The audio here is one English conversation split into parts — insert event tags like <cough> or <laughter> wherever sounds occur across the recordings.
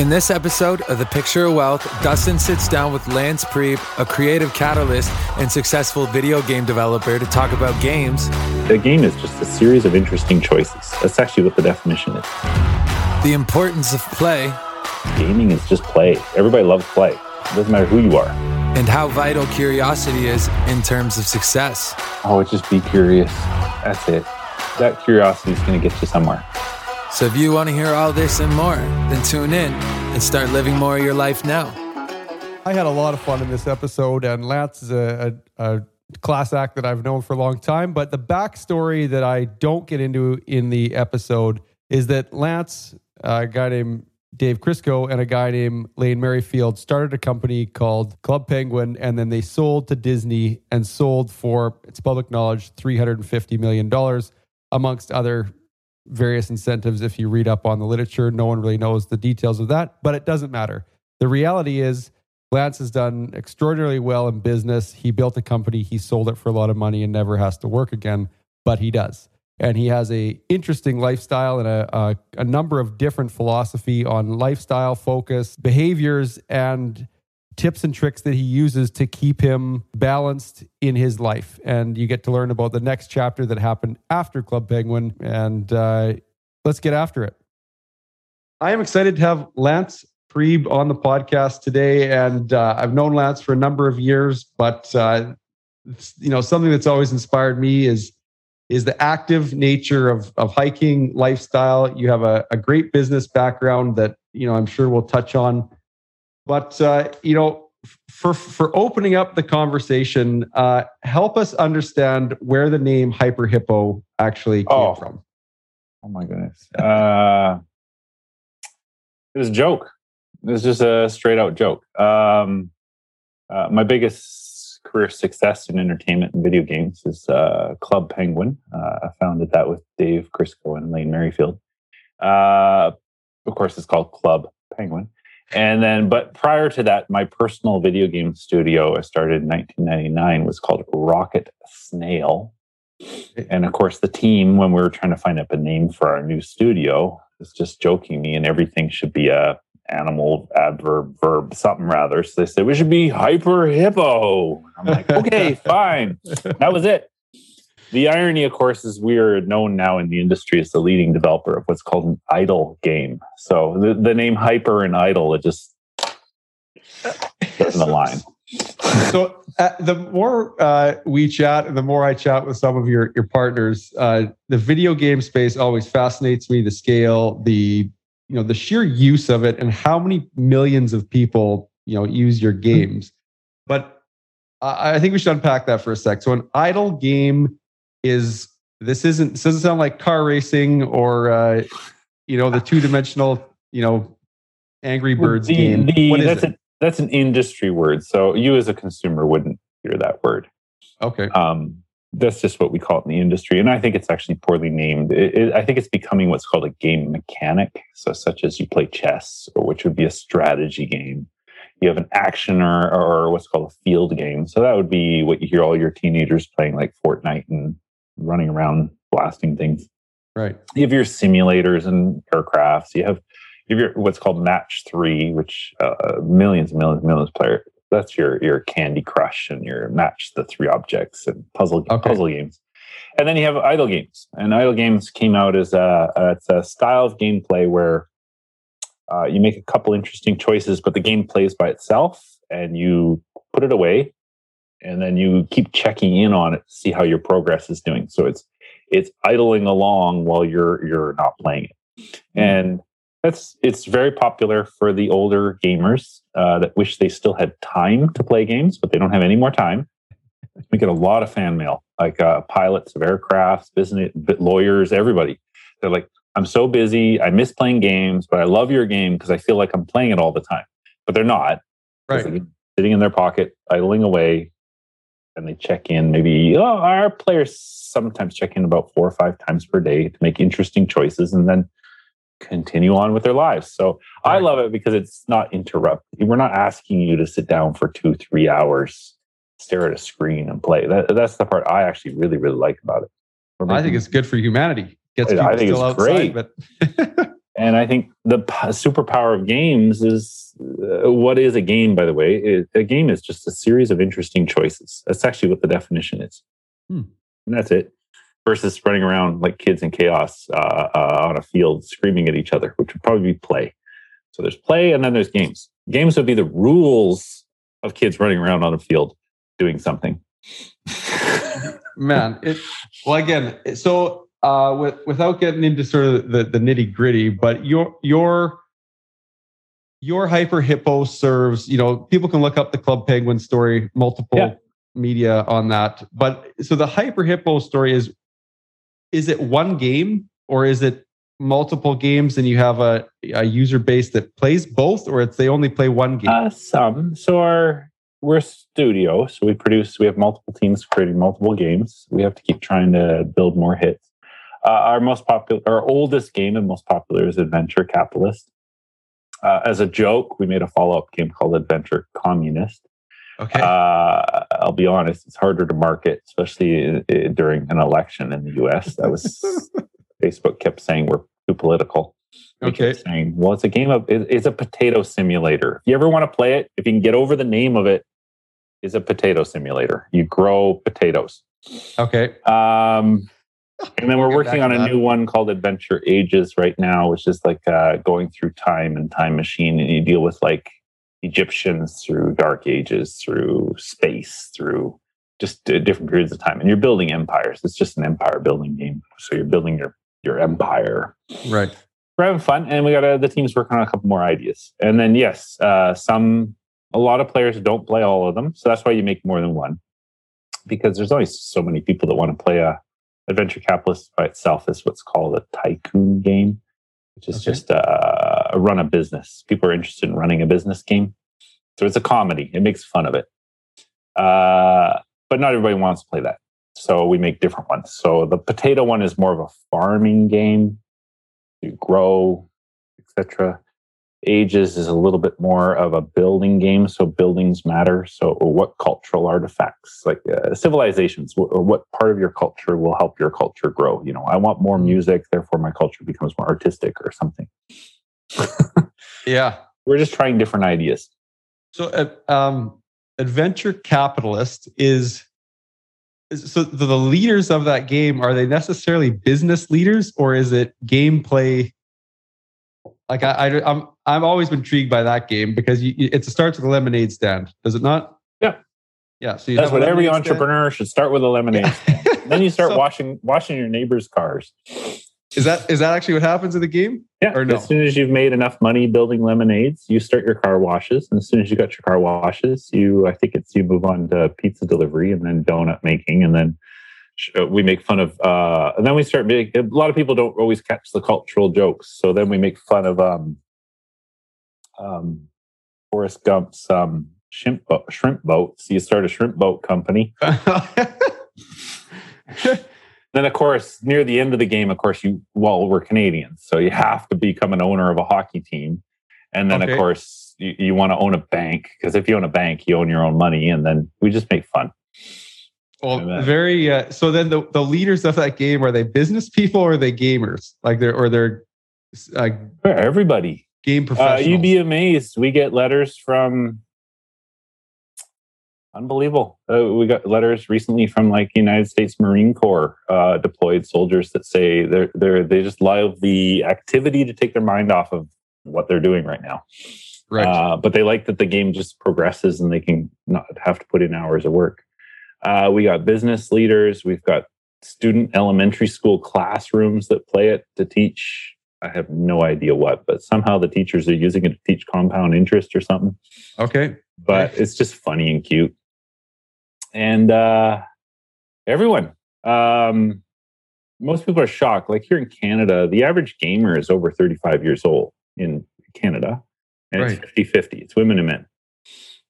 In this episode of The Picture of Wealth, Dustin sits down with Lance Priebe, a creative catalyst and successful video game developer, to talk about games. A game is just a series of interesting choices. That's actually what the definition is. The importance of play. Gaming is just play. Everybody loves play. It doesn't matter who you are. And how vital curiosity is in terms of success. Oh, just be curious. That's it. That curiosity is going to get you somewhere. So if you want to hear all this and more, then tune in and start living more of your life now. I had a lot of fun in this episode, and Lance is a, a, a class act that I've known for a long time. But the backstory that I don't get into in the episode is that Lance, a guy named Dave Krysko, and a guy named Lane Merrifield started a company called Club Penguin, and then they sold to Disney and sold for, it's public knowledge, $350 million, amongst other various incentives. If you read up on the literature, no one really knows the details of that, but it doesn't matter. The reality is, Lance has done extraordinarily well in business. He built a company, he sold it for a lot of money and never has to work again, but he does. And he has a interesting lifestyle and a, a, a number of different philosophy on lifestyle focus, behaviors, and tips and tricks that he uses to keep him balanced in his life. And you get to learn about the next chapter that happened after Club Penguin. And uh, let's get after it. I am excited to have Lance Priebe on the podcast today. And uh, I've known Lance for a number of years, but uh, you know something that's always inspired me is is the active nature of of hiking lifestyle. You have a, a great business background that you know I'm sure we'll touch on but uh, you know, for for opening up the conversation, uh, help us understand where the name Hyper Hippo actually came Oh. from. Oh my goodness. Uh, it was a joke. It was just a straight out joke. Um, uh, my biggest career success in entertainment and video games is uh, Club Penguin. Uh, I founded that with Dave Krysko and Lane Merrifield. Uh, of course, it's called Club Penguin. And then, but prior to that, my personal video game studio I started in 1999 was called Rocket Snail. And of course, the team, when we were trying to find up a name for our new studio, was just joking me, and everything should be a animal, adverb, verb, something rather. So they said we should be hyper hippo. I'm like, <laughs> okay, fine. That was it. The irony, of course, is we are known now in the industry as the leading developer of what's called an idle game. So the, the name hyper and idle, it just doesn't align. <laughs> so uh, the more uh, we chat and the more I chat with some of your your partners, uh, the video game space always fascinates me. The scale, the you know the sheer use of it, and how many millions of people you know use your games. But I, I think we should unpack that for a sec. So an idle game is this isn't this doesn't sound like car racing or uh, you know the two dimensional you know Angry Birds The- game. the- what is that's, it? A, that's an industry word. So you as a consumer wouldn't hear that word. Okay. Um, that's just what we call it in the industry. And I think it's actually poorly named. It, it, I think it's becoming what's called a game mechanic. So, such as you play chess, or which would be a strategy game. You have an action or, or what's called a field game. So, that would be what you hear all your teenagers playing, like Fortnite and running around blasting things. Right. You have your simulators and aircrafts. You have you have your what's called match three, which uh, millions and millions and millions of players. That's your your Candy Crush and your match the three objects and puzzle Okay. puzzle games. And then you have idle games, and idle games came out as a, a it's a style of gameplay where uh, you make a couple interesting choices, but the game plays by itself, and you put it away, and then you keep checking in on it to see how your progress is doing. So it's it's idling along while you're you're not playing it, and that's it's very popular for the older gamers uh, that wish they still had time to play games, but they don't have any more time. We get a lot of fan mail, like uh, pilots of aircrafts, business lawyers, everybody. They're like, "I'm so busy. I miss playing games, but I love your game because I feel like I'm playing it all the time." But they're not. Right. sitting in their pocket, idling away, and they check in. Maybe oh, our players sometimes check in about four or five times per day to make interesting choices, and then continue on with their lives. So I love it because it's not interrupted. We're not asking you to sit down for two, three hours, stare at a screen and play. That, that's the part I actually really, really like about it. We're I think it's good for humanity. Gets I people think still it's outside, great. but <laughs> And I think the superpower of games is uh, what is a game, by the way? It, a game is just a series of interesting choices. That's actually what the definition is. Hmm. And that's it. Versus running around like kids in chaos uh, uh, on a field screaming at each other, which would probably be play. So there's play and then there's games. Games would be the rules of kids running around on a field doing something. Man, it well again. So uh, with, without getting into sort of the, the nitty gritty, but your your your hyper hippo serves. You know, people can look up the Club Penguin story, multiple Yeah. media on that. But so the hyper hippo story is is it one game or is it multiple games and you have a, a user base that plays both, or it's they only play one game? Uh, some. So our we're a studio, so we produce. We have multiple teams creating multiple games. We have to keep trying to build more hits. Uh, our most popular, our oldest game and most popular is Adventure Capitalist. Uh, as a joke, we made a follow-up game called Adventure Communist. okay. Uh, I'll be honest; it's harder to market, especially i- i- during an election in the U.S. That was <laughs> Facebook kept saying we're too political. Okay. kept saying, well, it's a game of it- it's a potato simulator. If you ever want to play it, if you can get over the name of it, is a potato simulator. You grow potatoes. okay. Um, and then we're working on a that. new one called Adventure Ages right now, which is like uh, going through time and time machine, and you deal with like Egyptians through Dark Ages, through space, through just uh, different periods of time, and you're building empires. It's just an empire building game, so you're building your your empire. Right. We're having fun, and we got uh, the team's working on a couple more ideas. And then yes, uh, some a lot of players don't play all of them, so that's why you make more than one, because there's only so many people that want to play a Adventure Capitalist by itself is what's called a tycoon game, which is Okay. just uh, a run a business. People are interested in running a business game, so it's a comedy. It makes fun of it, uh, but not everybody wants to play that. So we make different ones. So the potato one is more of a farming game. You grow, etc. Ages is a little bit more of a building game. So buildings matter. So what cultural artifacts, like uh, civilizations, wh- what part of your culture will help your culture grow? You know, I want more music, therefore my culture becomes more artistic or something. <laughs> Yeah. We're just trying different ideas. So, uh, um, adventure capitalist is, so the leaders of that game are they necessarily business leaders or is it gameplay? Like I, I I'm I'm always intrigued by that game because you, you- it starts with a lemonade stand, does it not? Yeah. Yeah. So you That's what every lemonade stand? entrepreneur should start with a lemonade. Stand. Then you start <laughs> So- washing washing your neighbor's cars. Is that is that actually what happens in the game? Yeah. Or no? As soon as you've made enough money building lemonades, you start your car washes. And as soon as you got your car washes, you I think it's you move on to pizza delivery and then donut making and then sh- we make fun of uh and then we start making. a lot of people don't always catch the cultural jokes. So then we make fun of um um Forrest Gump's um shrimp boat, shrimp boat. So you start a shrimp boat company. <laughs> Then, of course, near the end of the game, of course, you well, we're Canadians, so you have to become an owner of a hockey team. And then, Okay. of course, you, you want to own a bank because if you own a bank, you own your own money, and then we just make fun. Well, very. Uh, so then the, the leaders of that game are they business people or are they gamers? Like they're or they're uh, everybody, game uh, professionals? you'd be amazed. We get letters from unbelievable. Uh, we got letters recently from like United States Marine Corps uh, deployed soldiers that say they're they're they just love the activity to take their mind off of what they're doing right now. right. Uh, but they like that the game just progresses and they can not have to put in hours of work. Uh, we got business leaders. We've got student elementary school classrooms that play it to teach. I have no idea what, but somehow the teachers are using it to teach compound interest or something. okay. But it's just funny and cute. And uh, everyone, um, most people are shocked. Like here in Canada, the average gamer is over 35 years old in Canada, and Right. it's 50 50. It's women and men.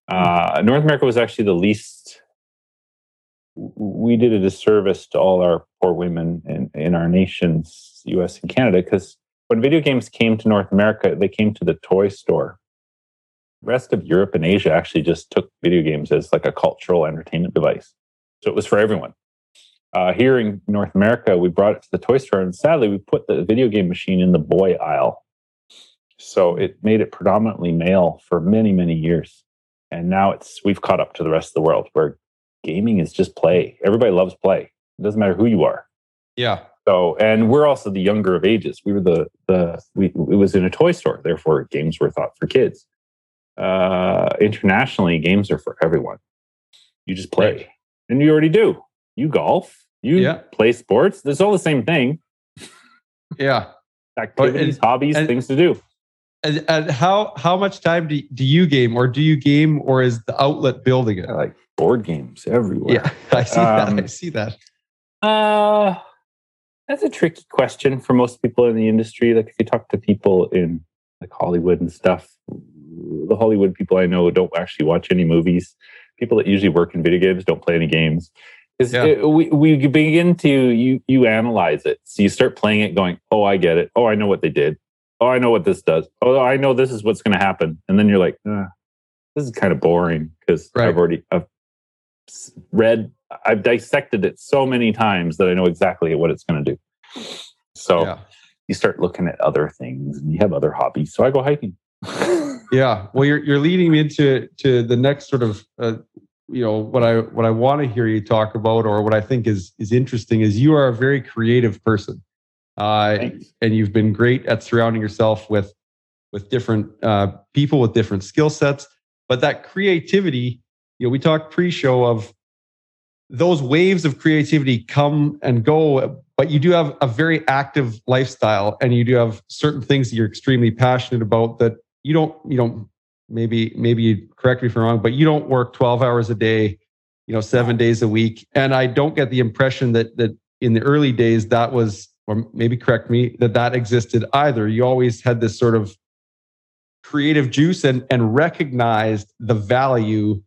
Uh, North America was actually the least. We did a disservice to all our poor women in, in our nations, US and Canada, because when video games came to North America, they came to the toy store. The rest of Europe and Asia actually just took video games as like a cultural entertainment device. So it was for everyone. Uh, here in North America, we brought it to the toy store, and sadly, we put the video game machine in the boy aisle. So it made it predominantly male for many, many years. And now it's we've caught up to the rest of the world where gaming is just play. Everybody loves play. It doesn't matter who you are. Yeah. So, and we're also the younger of ages. We were the the we it was in a toy store, therefore games were thought for kids. Uh, internationally, games are for everyone. You just play, Right. and you already do. You golf, you Yeah. play sports. It's all the same thing. <laughs> Yeah. Activities, hobbies, and- things to do. And, and how how much time do, do you game, or do you game, or is the outlet building it? I like board games everywhere. Yeah, <laughs> I see Um, that. I see that. Uh, that's a tricky question for most people in the industry. Like if you talk to people in like Hollywood and stuff, the Hollywood people I know don't actually watch any movies. People that usually work in video games don't play any games. Is Yeah. we we begin to you you analyze it. So you start playing it, going, "Oh, I get it. Oh, I know what they did. Oh, I know what this does. Oh, I know this is what's going to happen." And then you're like, uh, "This is kind of boring because Right. I've already I've read I've dissected it so many times that I know exactly what it's going to do. So yeah. you start looking at other things and you have other hobbies. So I go hiking. <laughs> Yeah. Well, you're you're leading me into to the next sort of uh, you know what I what I want to hear you talk about, or what I think is is interesting, is you are a very creative person, uh, and you've been great at surrounding yourself with with different uh, people with different skill sets. But that creativity, you know, we talked pre-show of those waves of creativity come and go, but you do have a very active lifestyle, and you do have certain things that you're extremely passionate about that you don't you don't maybe maybe you correct me if I'm wrong, but you don't work 12 hours a day, you know, seven days a week. And I don't get the impression that that in the early days that was, or maybe correct me, that that existed either. You always had this sort of creative juice and and recognized the value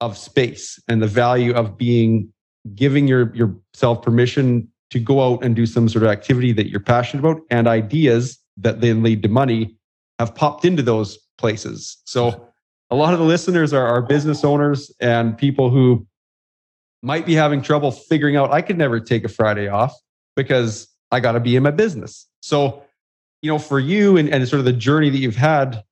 of space and the value of being giving your yourself permission to go out and do some sort of activity that you're passionate about and ideas that then lead to money have popped into those places. So a lot of the listeners are, are business owners and people who might be having trouble figuring out I could never take a Friday off because I got to be in my business. So, you know, for you and, and sort of the journey that you've had,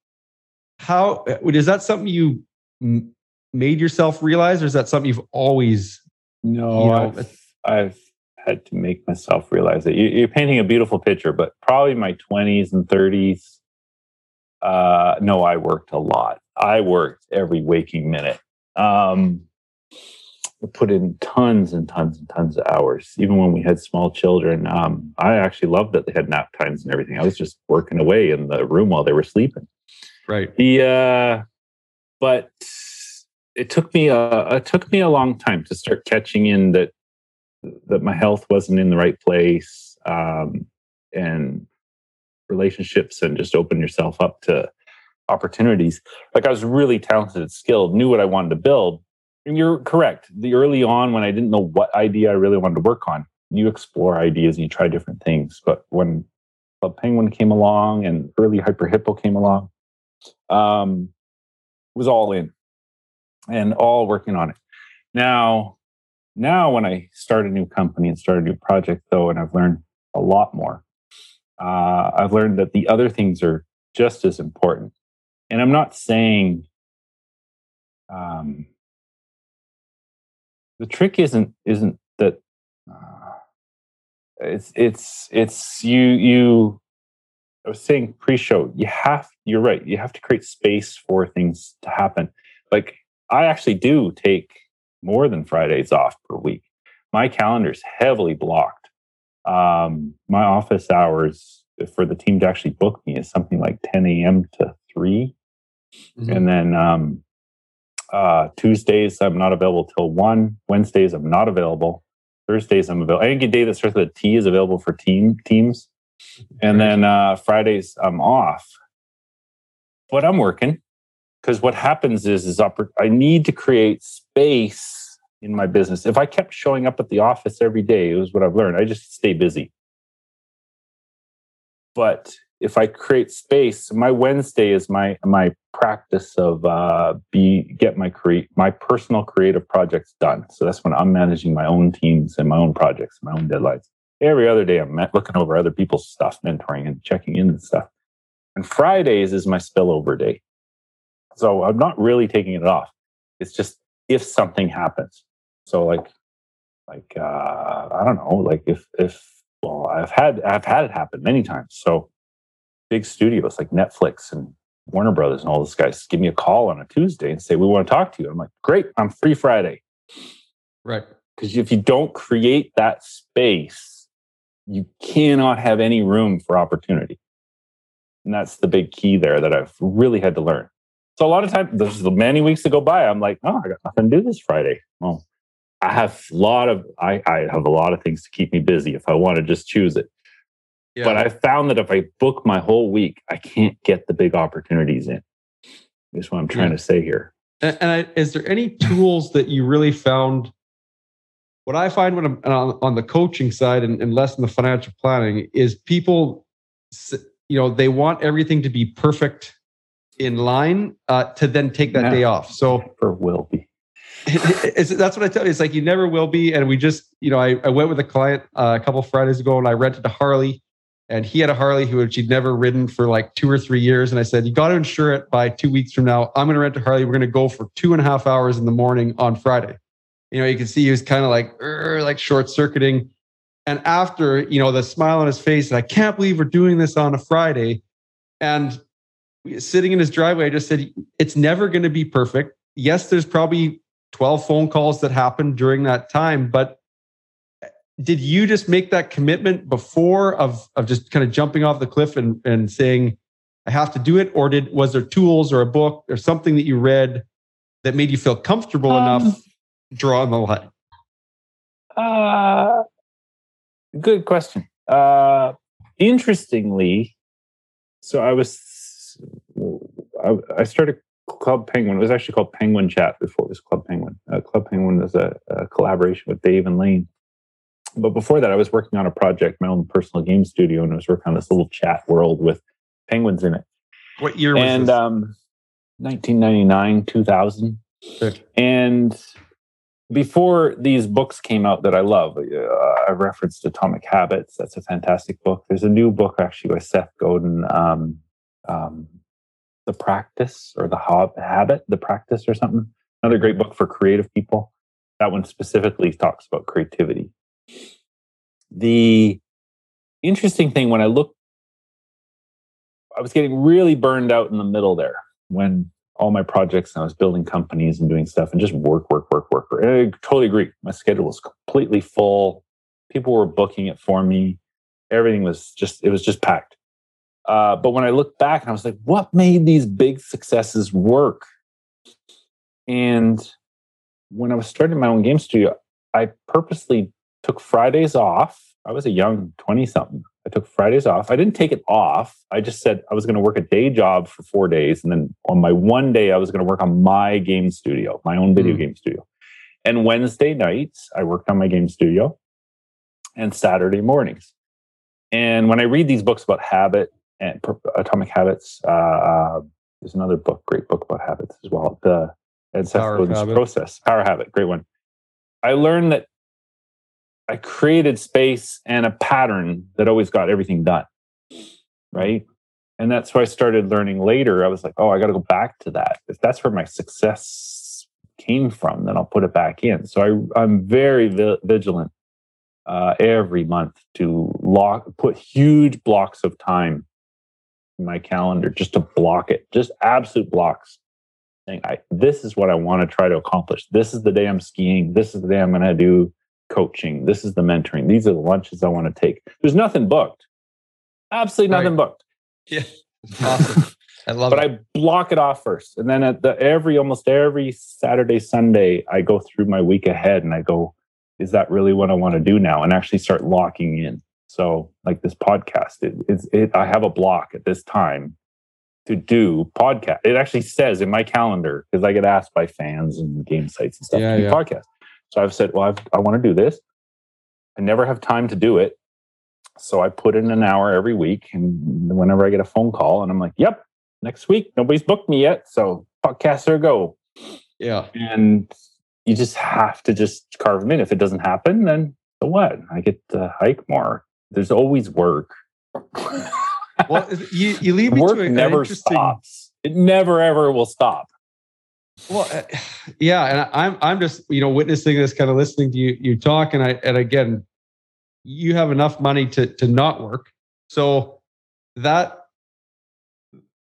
how is that something you m- made yourself realize, or is that something you've always? No, You know, I've, I've had to make myself realize that you, you're painting a beautiful picture, but probably my 20s and 30s. Uh, no, I worked a lot. I worked every waking minute. Um, put in tons and tons and tons of hours, even when we had small children. Um, I actually loved that they had nap times and everything. I was just working away in the room while they were sleeping. Right. The uh, but it took me a it took me a long time to start catching in that that my health wasn't in the right place, um, and relationships, and just open yourself up to opportunities. Like I was really talented, skilled, knew what I wanted to build. And you're correct. The early on, when I didn't know what idea I really wanted to work on, you explore ideas and you try different things. But when Club Penguin came along and early Hyper Hippo came along, um, was all in and all working on it. Now, now when I start a new company and start a new project, though, and I've learned a lot more, uh, I've learned that the other things are just as important. And I'm not saying um, the trick isn't isn't that uh, it's it's it's you you I was saying pre-show, you have you're right, you have to create space for things to happen. Like I actually do take more than Fridays off per week. My calendar is heavily blocked. Um, my office hours for the team to actually book me is something like 10 a.m. to 3. Mhm. And then um, uh, Tuesdays, I'm not available till 1. Wednesdays, I'm not available. Thursdays, I'm available. Any day that starts with a T is available for team teams. And then uh, Fridays, I'm off. But I'm working because what happens is, is I need to create space in my business. If I kept showing up at the office every day, it was what I've learned. I just stay busy. But if I create space, my Wednesday is my my practice of uh, be get my create my personal creative projects done. So that's when I'm managing my own teams and my own projects, my own deadlines. Every other day, I'm looking over other people's stuff, mentoring and checking in and stuff. And Fridays is my spillover day. So I'm not really taking it off. It's just if something happens. So like like uh I don't know, like if if well I've had I've had it happen many times. So big studios like Netflix and Warner Brothers and all those guys give me a call on a Tuesday and say, We want to talk to you. I'm like, Great, I'm free Friday. Right. Because if you don't create that space, you cannot have any room for opportunity. And that's the big key there that I've really had to learn. So a lot of times, there's many weeks to go by. I'm like, oh, I got nothing to do this Friday. Well, I have a lot of I, I have a lot of things to keep me busy if I want to just choose it. Yeah. But I found that if I book my whole week, I can't get the big opportunities in. That's what I'm trying yeah. to say here. And, and I, is there any tools that you really found? What I find when I'm on, on the coaching side and, and less in the financial planning is people, you know, they want everything to be perfect in line uh, to then take that day off. So for will be. <laughs> that's what I tell you. It's like you never will be. And we just, you know, I, I went with a client uh, a couple Fridays ago and I rented a Harley and he had a Harley who she'd never ridden for like two or three years. And I said, you got to insure it by two weeks from now. I'm going to rent a Harley. We're going to go for two and a half hours in the morning on Friday. You know, you can see he was kind of like, er, like short circuiting. And after, you know, the smile on his face, and I can't believe we're doing this on a Friday. And sitting in his driveway, I just said, it's never going to be perfect. Yes, there's probably 12 phone calls that happened during that time, but did you just make that commitment before of, of just kind of jumping off the cliff and, and saying, I have to do it? Or did was there tools or a book or something that you read that made you feel comfortable um, enough drawing the line? Uh, good question. Uh, interestingly, so I was I, I, started Club Penguin. It was actually called Penguin Chat before it was Club Penguin. Uh, Club Penguin was a, a, collaboration with Dave and Lane. But before that, I was working on a project, my own personal game studio, and I was working on this little chat world with penguins in it. What year was and, this? Um, 1999, 2000. Good. And before these books came out that I love, uh, I referenced Atomic Habits. That's a fantastic book. There's a new book actually by Seth Godin, um, um, The Practice or The Habit, The Practice or something. Another great book for creative people. That one specifically talks about creativity. The interesting thing when I look, I was getting really burned out in the middle there when all my projects and I was building companies and doing stuff and just work, work, work, work. work. I totally agree. My schedule was completely full. People were booking it for me. Everything was just, it was just packed. Uh, but when I look back and I was like, what made these big successes work? And when I was starting my own game studio, I purposely took Fridays off. I was a young 20 something. I took Fridays off. I didn't take it off. I just said I was going to work a day job for four days. And then on my one day, I was going to work on my game studio, my own video mm. game studio. And Wednesday nights, I worked on my game studio and Saturday mornings. And when I read these books about habit and atomic habits, uh, uh, there's another book, great book about habits as well. The Ed Seth process, Power Habit, great one. I learned that I created space and a pattern that always got everything done. Right. And that's why I started learning later. I was like, oh, I got to go back to that. If that's where my success came from, then I'll put it back in. So I, I'm very vi- vigilant uh, every month to lock, put huge blocks of time in my calendar just to block it, just absolute blocks. Saying, I, this is what I want to try to accomplish. This is the day I'm skiing. This is the day I'm going to do coaching. This is the mentoring. These are the lunches I want to take. There's nothing booked. Absolutely nothing right. booked. Yeah. Awesome. I love but it. I block it off first. And then at the every almost every Saturday, Sunday, I go through my week ahead and I go, is that really what I want to do now? And actually start locking in. So like this podcast, it, it's it I have a block at this time to do podcast. It actually says in my calendar, because I get asked by fans and game sites and stuff yeah, to do yeah. podcast. So I've said, well, I've, I want to do this. I never have time to do it. So I put in an hour every week. And whenever I get a phone call, and I'm like, yep, next week, nobody's booked me yet. So podcaster go. Yeah. And you just have to just carve them in. If it doesn't happen, then so what? I get to hike more. There's always work. well, you, you leave me Work to a, never interesting, stops. It never ever will stop. Well, uh, yeah, and I'm I'm just you know witnessing this, kind of listening to you you talk, and I and again, you have enough money to to not work, so that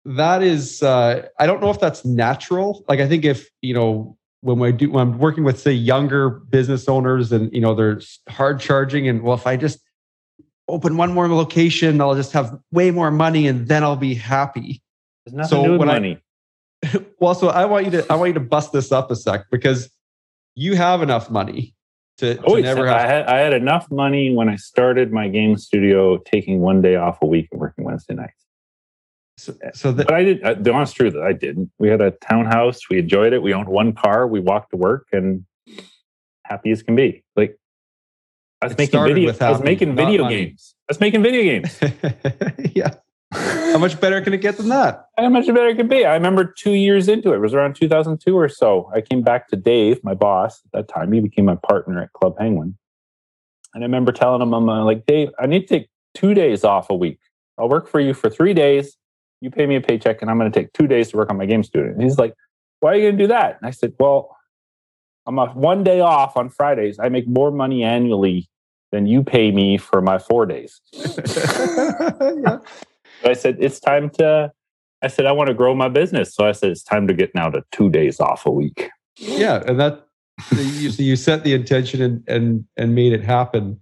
that is uh, I don't know if that's natural. Like I think if you know when we do when I'm working with say younger business owners and you know they're hard charging and well if I just open one more location I'll just have way more money and then I'll be happy. There's nothing So to do with when I- money. <laughs> well, so I want you to I want you to bust this up a sec because you have enough money to, to Always never I have. had I had enough money when I started my game studio, taking one day off a week and working Wednesday nights. So, so that But I did. uh, The honest truth, I didn't. We had a townhouse. We enjoyed it. We owned one car. We walked to work and happy as can be. Like I was making video. I was making video money. games. I was making video games. <laughs> yeah. <laughs> How much better can it get than that? How much better it could be? I remember two years into it. It was around 2002 or so. I came back to Dave, my boss at that time. He became my partner at Club Penguin. And I remember telling him, I'm uh, like, Dave, I need to take two days off a week. I'll work for you for three days. You pay me a paycheck, and I'm going to take two days to work on my game student. And he's like, Why are you going to do that? And I said, Well, I'm off one day off on Fridays. I make more money annually than you pay me for my four days. <laughs> yeah. I said, it's time to, I said, I want to grow my business. So I said, it's time to get now to two days off a week. yeah, and that you, so you set the intention and and and made it happen.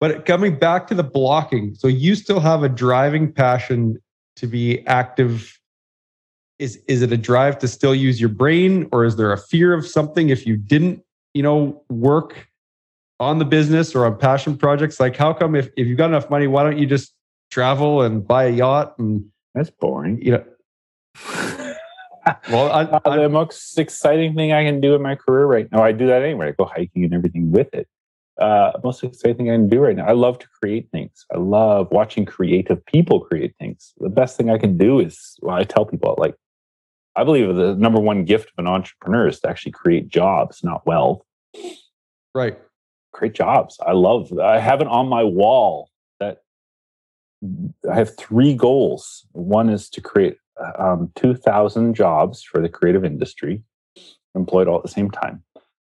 But coming back to the blocking, so you still have a driving passion to be active. Is is it a drive to still use your brain, or is there a fear of something if you didn't, you know, work on the business or on passion projects? Like, how come if if you've got enough money, why don't you just travel and buy a yacht and That's boring. you know? Well, I, Uh, I, the most exciting thing I can do in my career right now, I do that anyway. I go hiking and everything with it. Uh, most exciting thing I can do right now. I love to create things. I love watching creative people create things. The best thing I can do is, well, I tell people, like, I believe the number one gift of an entrepreneur is to actually create jobs, not wealth. right. create jobs. I love. I have it on my wall I have three goals. One is to create um, two thousand jobs for the creative industry, employed all at the same time.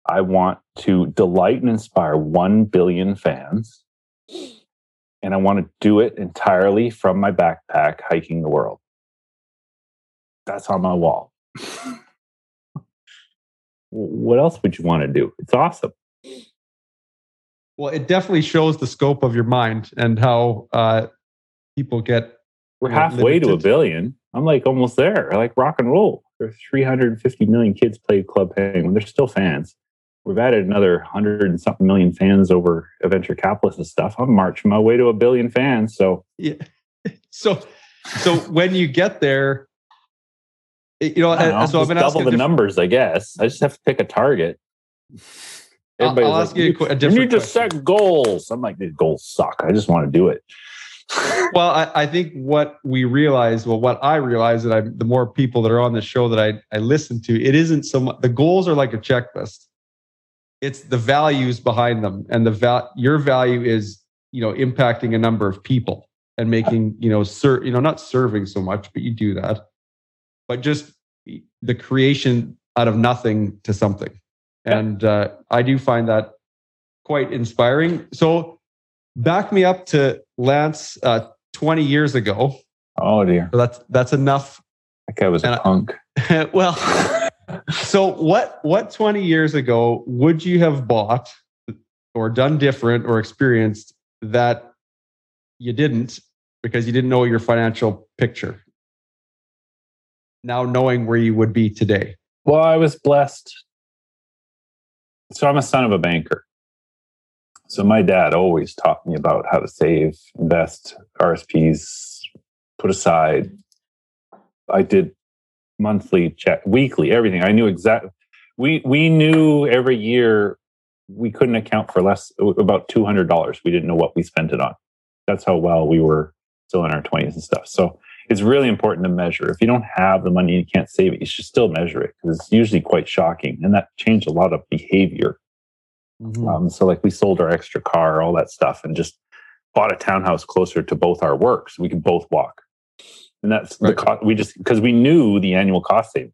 I want to delight and inspire one billion fans, and I want to do it entirely from my backpack, hiking the world. That's on my wall. <laughs> what else would you want to do? It's awesome. Well, it definitely shows the scope of your mind and how uh, people get. We're you halfway to a billion. I'm like almost there. I like rock and roll. There are 350 million kids play Club Penguin. They're still fans. We've added another hundred and something million fans over venture capitalist and stuff. I'm marching my way to a billion fans. So Yeah. <laughs> So, so when you get there, you know, I know, so I've been double the numbers, I guess. I just have to pick a target. I'll- Everybody's I'll like, ask you a qu- a you different need to question." set goals. I'm like, these goals suck. I just want to do it. Well, I, I think what we realize, well, what I realize that I, the more people that are on the show that I, I listen to, it isn't so much, the goals are like a checklist. It's the values behind them. And the val, your value is, you know, impacting a number of people and making, you know, ser, you know, not serving so much, but you do that, but just the creation out of nothing to something. And uh, I do find that quite inspiring. So back me up to Lance uh, 20 years ago. Oh dear. So that's that's enough. That guy was And a I- punk. <laughs> well, <laughs> so what what 20 years ago would you have bought or done different or experienced that you didn't because you didn't know your financial picture? Now knowing where you would be today. Well, I was blessed. So I'm a son of a banker. So my dad always taught me about how to save, invest, RSPs, put aside. I did monthly check, weekly, everything. I knew exactly. We we knew every year we couldn't account for less about two hundred dollars. We didn't know what we spent it on. That's how well we were still in our twenties and stuff. So it's really important to measure. If you don't have the money and you can't save it, you should still measure it because it's usually quite shocking. And that changed a lot of behavior. Um, so, like, we sold our extra car, all that stuff, and just bought a townhouse closer to both our works. We could both walk. And that's Right. the cost. We just because we knew the annual cost savings,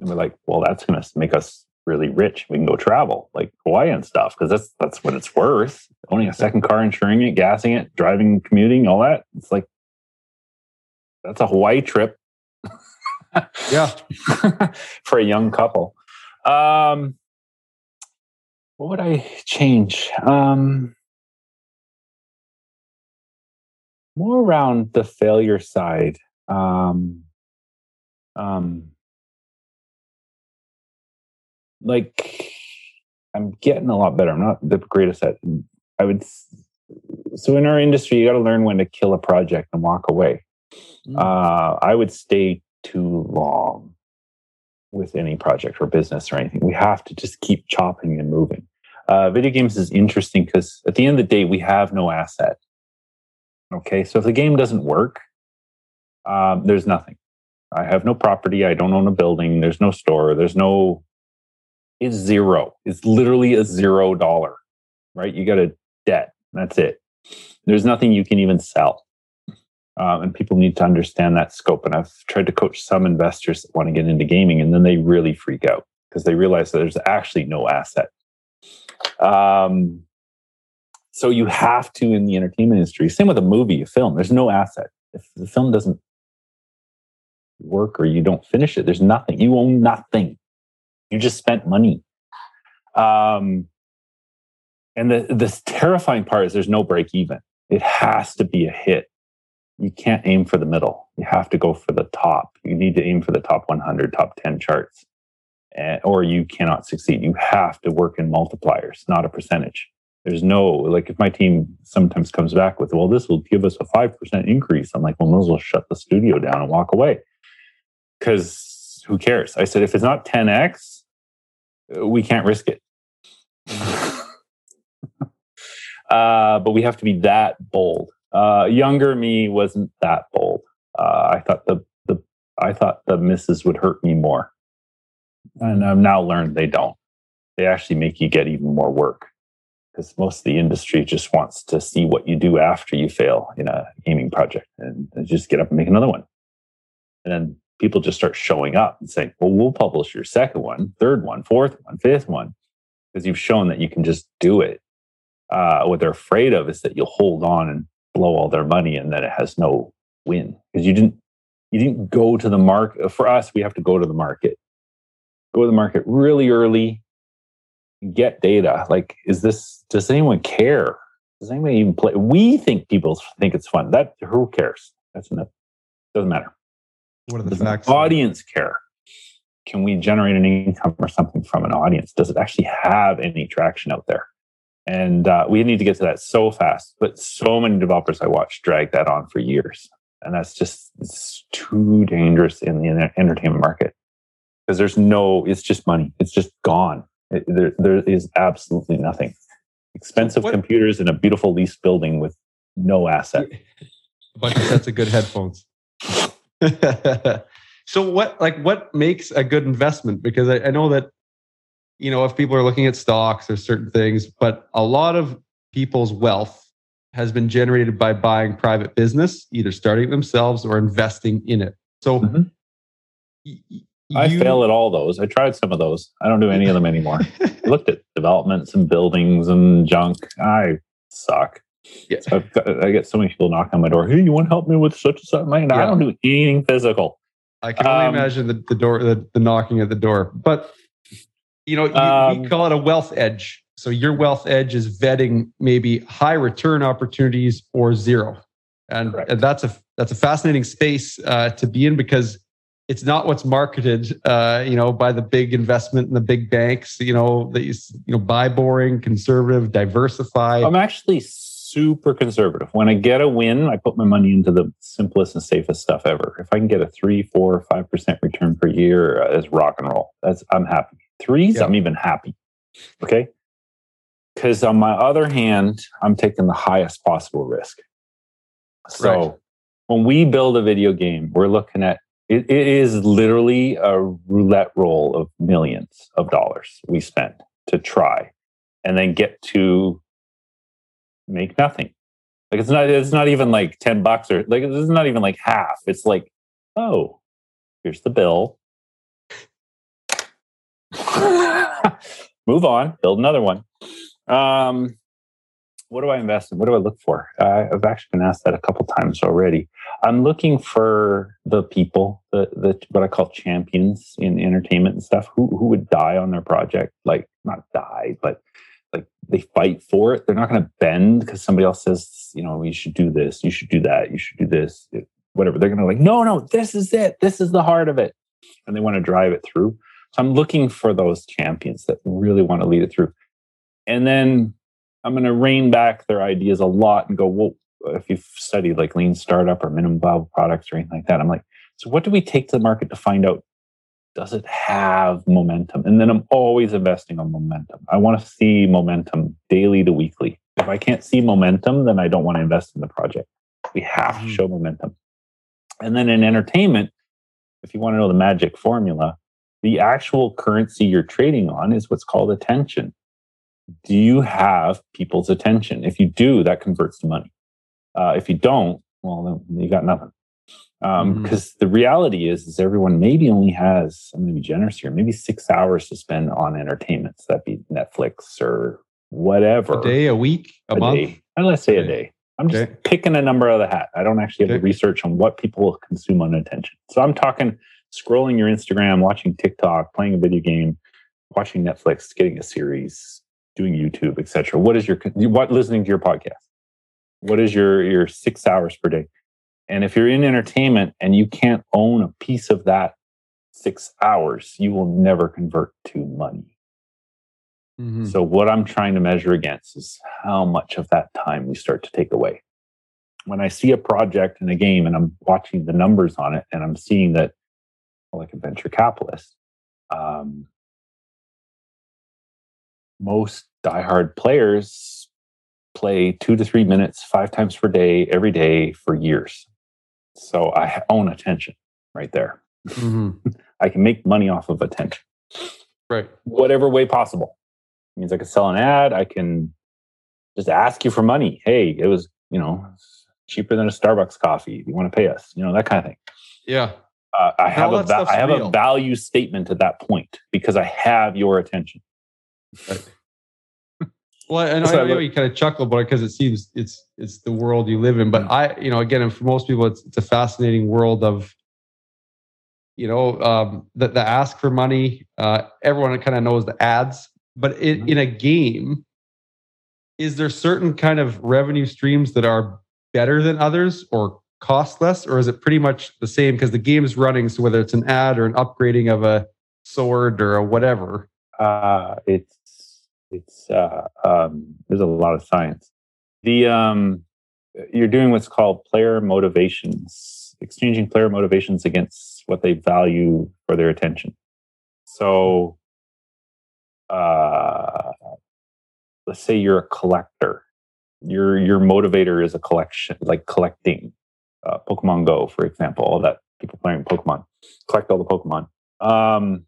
and we're like, well, that's going to make us really rich. We can go travel like Hawaii and stuff because that's that's what it's worth. Owning a second car, insuring it, gassing it, driving, commuting, all that. It's like that's a Hawaii trip Yeah. <laughs> for a young couple. Um, what would I change? Um, more around the failure side. Um, um, like I'm getting a lot better. I'm not the greatest at. I would. So in our industry, you got to learn when to kill a project and walk away. Mm. Uh, I would stay too long with any project or business or anything. We have to just keep chopping and moving. Uh, video games is interesting because at the end of the day, we have no asset. Okay, so if the game doesn't work, um, there's nothing. I have no property. I don't own a building. There's no store. There's no. It's zero. It's literally a zero dollar, right? You got a debt. That's it. There's nothing you can even sell. Um, and people need to understand that scope. And I've tried to coach some investors that want to get into gaming, and then they really freak out because they realize that there's actually no asset. Um, so you have to in the entertainment industry. Same with a movie, a film. There's no asset. If the film doesn't work or you don't finish it, there's nothing. You own nothing. You just spent money. Um, and the the terrifying part is there's no break even. It has to be a hit. You can't aim for the middle. You have to go for the top. You need to aim for the top 100, top 10 charts, or you cannot succeed. You have to work in multipliers, not a percentage. There's no like if my team sometimes comes back with, well, this will give us a five percent increase. I'm like, well, as well shut the studio down and walk away because who cares? I said, if it's not 10x, we can't risk it. <laughs> uh, but we have to be that bold. Uh, younger me wasn't that bold. Uh, I thought the the I thought the misses would hurt me more, and I've now learned they don't. They actually make you get even more work because most of the industry just wants to see what you do after you fail in a gaming project and, and just get up and make another one. And then people just start showing up and saying, "Well, we'll publish your second one, third one, fourth one, fifth one," because you've shown that you can just do it. Uh, what they're afraid of is that you'll hold on and blow all their money, and then it has no win because you didn't you didn't go to the market. For us, we have to go to the market, go to the market really early, get data. Like, is this? Does anyone care? Does anyone even play? We think people think it's fun. That who cares? That's enough. Doesn't matter. What are the Does facts? audience care? Can we generate an income or something from an audience? Does it actually have any traction out there? And uh, we need to get to that so fast. But so many developers I watched drag that on for years, and that's just it's too dangerous in the entertainment market because there's no. It's just money. It's just gone. It, there, there is absolutely nothing. Expensive What- computers in a beautiful lease building with no asset. <laughs> a bunch of sets of good headphones. <laughs> so what like what makes a good investment? Because I, I know that you know if people are looking at stocks or certain things, but a lot of people's wealth has been generated by buying private business, either starting themselves or investing in it. So Mhm. I you- fail at all those. I tried some of those. I don't do any of them anymore. <laughs> I looked at developments and buildings and junk. I suck. Yeah. So got, I get so many people knocking on my door. Hey, you want to help me with such and such? Man, I don't do anything physical. I can only Um, imagine the, the door, the, the knocking at the door. But you know, you, Um, we call it a wealth edge. So your wealth edge is vetting maybe high return opportunities or zero, and, and that's a that's a fascinating space uh, to be in because it's not what's marketed, uh, you know, by the big investment and the big banks. You know, that you you know buy boring, conservative, diversify. I'm actually super conservative. When I get a win, I put my money into the simplest and safest stuff ever. If I can get a three, four, five percent return per year, uh, that's rock and roll. That's I'm happy. Threes, Yeah. I'm even happy. Okay. Because on my other hand, I'm taking the highest possible risk. So Right. when we build a video game, we're looking at it, it is literally a roulette roll of millions of dollars we spend to try and then get to make nothing. Like it's not it's not even like 10 bucks or like it's not even like half. It's like, oh, here's the bill. <laughs> Move on, build another one. Um, what do I invest in? What do I look for? Uh, I've actually been asked that a couple times already. I'm looking for the people, the, the what I call champions in entertainment and stuff, who who would die on their project, like not die, but like they fight for it. They're not going to bend because somebody else says, you know, you should do this, you should do that, you should do this, whatever. They're going to like, no, no, this is it, this is the heart of it, and they want to drive it through. So I'm looking for those champions that really want to lead it through, and then I'm going to rein back their ideas a lot and go, well, if you've studied like lean startup or minimum viable products or anything like that, I'm like, so what do we take to the market to find out does it have momentum? And then I'm always investing on momentum. I want to see momentum daily to weekly. If I can't see momentum, then I don't want to invest in the project. We have mm-hmm. to show momentum. And then in entertainment, if you want to know the magic formula, the actual currency you're trading on is what's called attention. Do you have people's attention? If you do, that converts to money. Uh, if you don't, well, then you got nothing. Because um, mm-hmm. the reality is, is everyone maybe only has, I'm going to be generous here, maybe six hours to spend on entertainment. So that'd be Netflix or whatever. A day, a week, a, a month? Day. Let's say a day. I'm just okay. picking a number out of the hat. I don't actually have okay. the research on what people will consume on attention. So I'm talking scrolling your Instagram, watching TikTok, playing a video game, watching Netflix, getting a series, doing YouTube, etc. What is your what listening to your podcast? What is your your six hours per day? And if you're in entertainment and you can't own a piece of that six hours, you will never convert to money. Mm-hmm. So, what I'm trying to measure against is how much of that time we start to take away. When I see a project in a game and I'm watching the numbers on it and I'm seeing that, like a venture capitalist, um, most diehard players play two to three minutes, five times per day, every day for years. So I own attention right there. Mm-hmm. <laughs> I can make money off of attention. Right. Whatever way possible. It means I can sell an ad. I can just ask you for money. Hey, it was, you know, cheaper than a Starbucks coffee. You want to pay us, you know, that kind of thing. Yeah. Uh, I have a va- I have a value statement at that point because I have your attention. Right. <laughs> Well, and I know you kind of chuckle about it because it seems it's it's the world you live in. But mm. I, you know, again, for most people, it's it's a fascinating world of, you know, um, the the ask for money. Uh, everyone kind of knows the ads, but it, mm-hmm. in a game, is there certain kind of revenue streams that are better than others or cost less, or is it pretty much the same because the game is running? So whether it's an ad or an upgrading of a sword or a whatever, uh, it's it's uh, um, there's a lot of science. The um, you're doing what's called player motivations, exchanging player motivations against what they value for their attention. So, uh, let's say you're a collector. Your your motivator is a collection, like collecting uh, Pokemon Go, for example. All that people playing Pokemon, collect all the Pokemon. Um,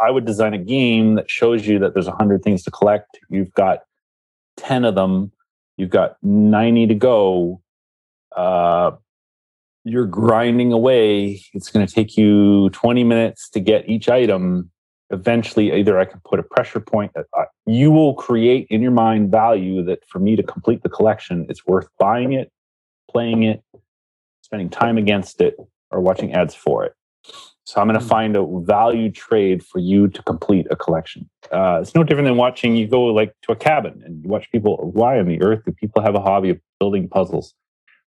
I would design a game that shows you that there's 100 things to collect. You've got 10 of them. You've got 90 to go. Uh, you're grinding away. It's going to take you 20 minutes to get each item. Eventually, either I can put a pressure point. Uh, you will create in your mind value that for me to complete the collection, it's worth buying it, playing it, spending time against it, or watching ads for it. So I'm going to hmm. find a value trade for you to complete a collection. Uh, it's no different than watching you go like to a cabin and you watch people. Why on the earth do people have a hobby of building puzzles?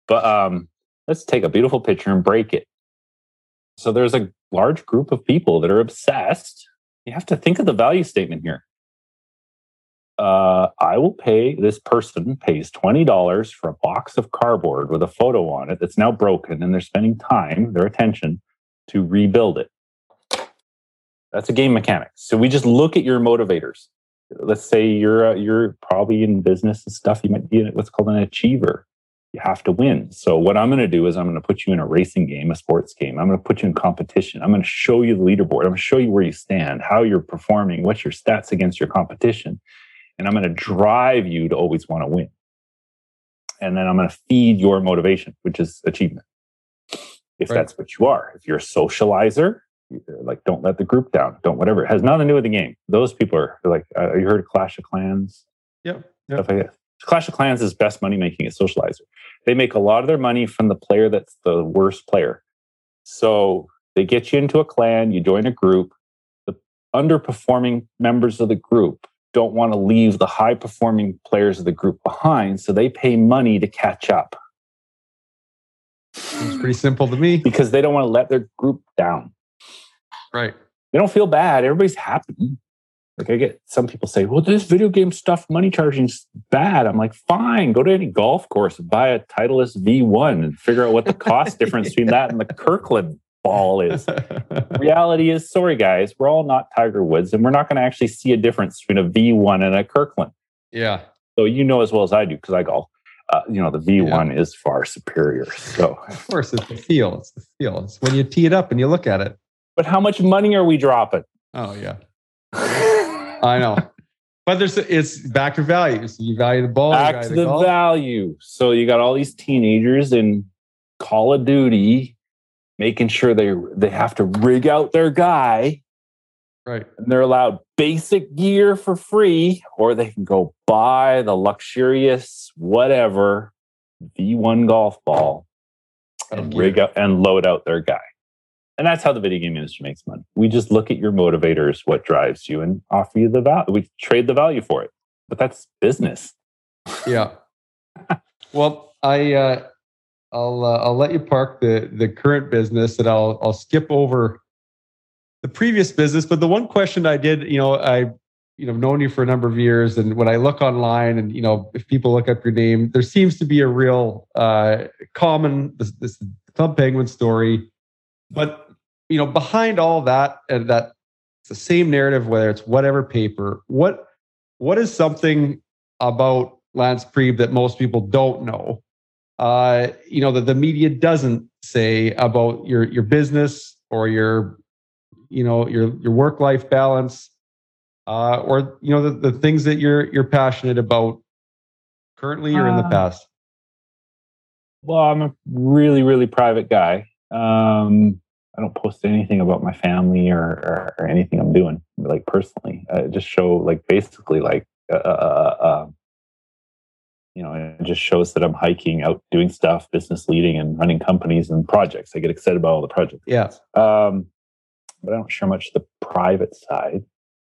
But um, let's take a beautiful picture and break it. So there's a large group of people that are obsessed. You have to think of the value statement here. Uh, I will pay this person pays twenty dollars for a box of cardboard with a photo on it that's now broken, and they're spending time, their attention to rebuild it. That's a game mechanic. So we just look at your motivators. Let's say you're uh, you're probably in business and stuff. You might be what's called an achiever. You have to win. So what I'm going to do is I'm going to put you in a racing game, a sports game. I'm going to put you in competition. I'm going to show you the leaderboard. I'm going to show you where you stand, how you're performing, what's your stats against your competition, and I'm going to drive you to always want to win. and then I'm going to feed your motivation, which is achievement. If Right. that's what you are, if you're a socializer, like don't let the group down, don't whatever. It has nothing to do with the game. Those people are like, uh, you heard of Clash of Clans? Yep. Stuff like that. Clash of Clans is best money making a socializer. They make a lot of their money from the player that's the worst player. So they get you into a clan, you join a group. The underperforming members of the group don't want to leave the high performing players of the group behind. So they pay money to catch up Seems mm. pretty simple to me. because they don't want to let their group down. Right. They don't feel bad. Everybody's happy. Like I get some people say, well, this video game stuff, money charging's bad. I'm like, fine, go to any golf course and buy a Titleist V1 and figure out what the cost difference between that and the <laughs> Kirkland ball is. Reality is, sorry guys, we're all not Tiger Woods, and we're not going to actually see a difference between a V1 and a Kirkland. yeah. So you know as well as I do because I golf. Uh, you know the V1 is far superior. So, Of course, it's the feel. It's the feel. It's when you tee it up and you look at it. but how much money are we dropping? Oh yeah, I know. <laughs> But there's it's back to values. You value the ball. back value to the golf. value. So you got all these teenagers in Call of Duty making sure they they have to rig out their guy Right. and they're allowed basic gear for free or they can go buy the luxurious whatever V1 golf ball and Gear. rig out and load out their guy. And that's how the video game industry makes money. We just look at your motivators, what drives you, and offer you the value. We trade the value for it. But that's business. Yeah. <laughs> well, I uh, I'll uh, I'll let you park the the current business, and I'll I'll skip over the previous business. But the one question I did, you know, I you know known you for a number of years, and when I look online, and you know, if people look up your name, there seems to be a real uh, common this, this Club Penguin story, but you know, behind all that and that it's the same narrative, whether it's whatever paper, what what is something about Lance Priebe that most people don't know. Uh, you know that the media doesn't say about your your business or your you know your your work life balance, uh, or you know the, the things that you're you're passionate about currently or in the Uh, past. Well, I'm a really, really private guy. Um, I don't post anything about my family or, or, or anything I'm doing, like personally. I just show, like, basically, like, uh, uh, uh, you know, it just shows that I'm hiking out, doing stuff, business leading, and running companies and projects. I get excited about all the projects. Yeah, Um, but I don't share much the private side.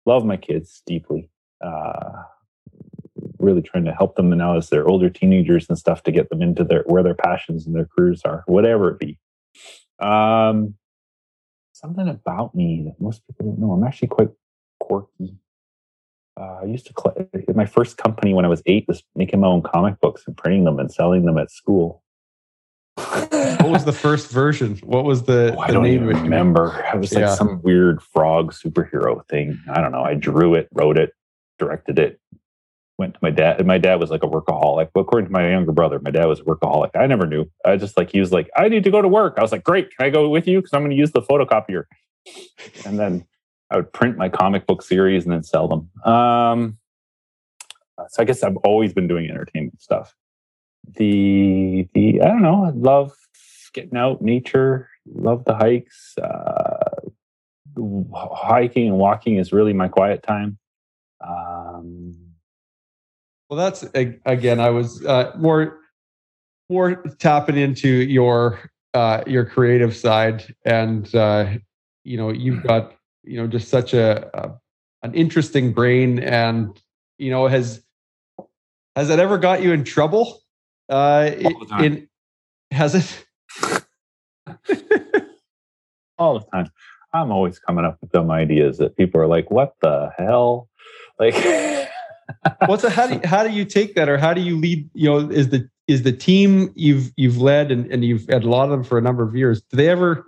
Love my kids deeply. Uh, really trying to help them now as they're older teenagers and stuff to get them into their where their passions and their careers are, whatever it be. Um, something about me that most people don't know. I'm actually quite quirky. Uh, I used to cl- my first company when I was eight was making my own comic books and printing them and selling them at school. What was the first version? What was the, Oh, I the don't name even of it? remember. It was like Yeah. some weird frog superhero thing. I don't know. I drew it, wrote it, directed it. Went to my dad. And my dad was like a workaholic. But according to my younger brother, my dad was a workaholic. I never knew. I just like he was like, I need to go to work. I was like, great. Can I go with you? Because I'm going to use the photocopier. And then I would print my comic book series and then sell them. Um, so I guess I've always been doing entertainment stuff. The the I don't know. I love getting out, nature. Love the hikes. Uh, hiking and walking is really my quiet time. Um, Well, that's again. I was uh, more more tapping into your uh, your creative side, and uh, you know, you've got you know just such a, a an interesting brain, and you know, has has that ever got you in trouble? Uh, in has it? <laughs> all the time. I'm always coming up with dumb ideas that people are like, "What the hell?" Like, <laughs> What's a, how do you, how do you take that, or how do you lead? You know, is the is the team you've you've led and, and you've had a lot of them for a number of years? Do they ever?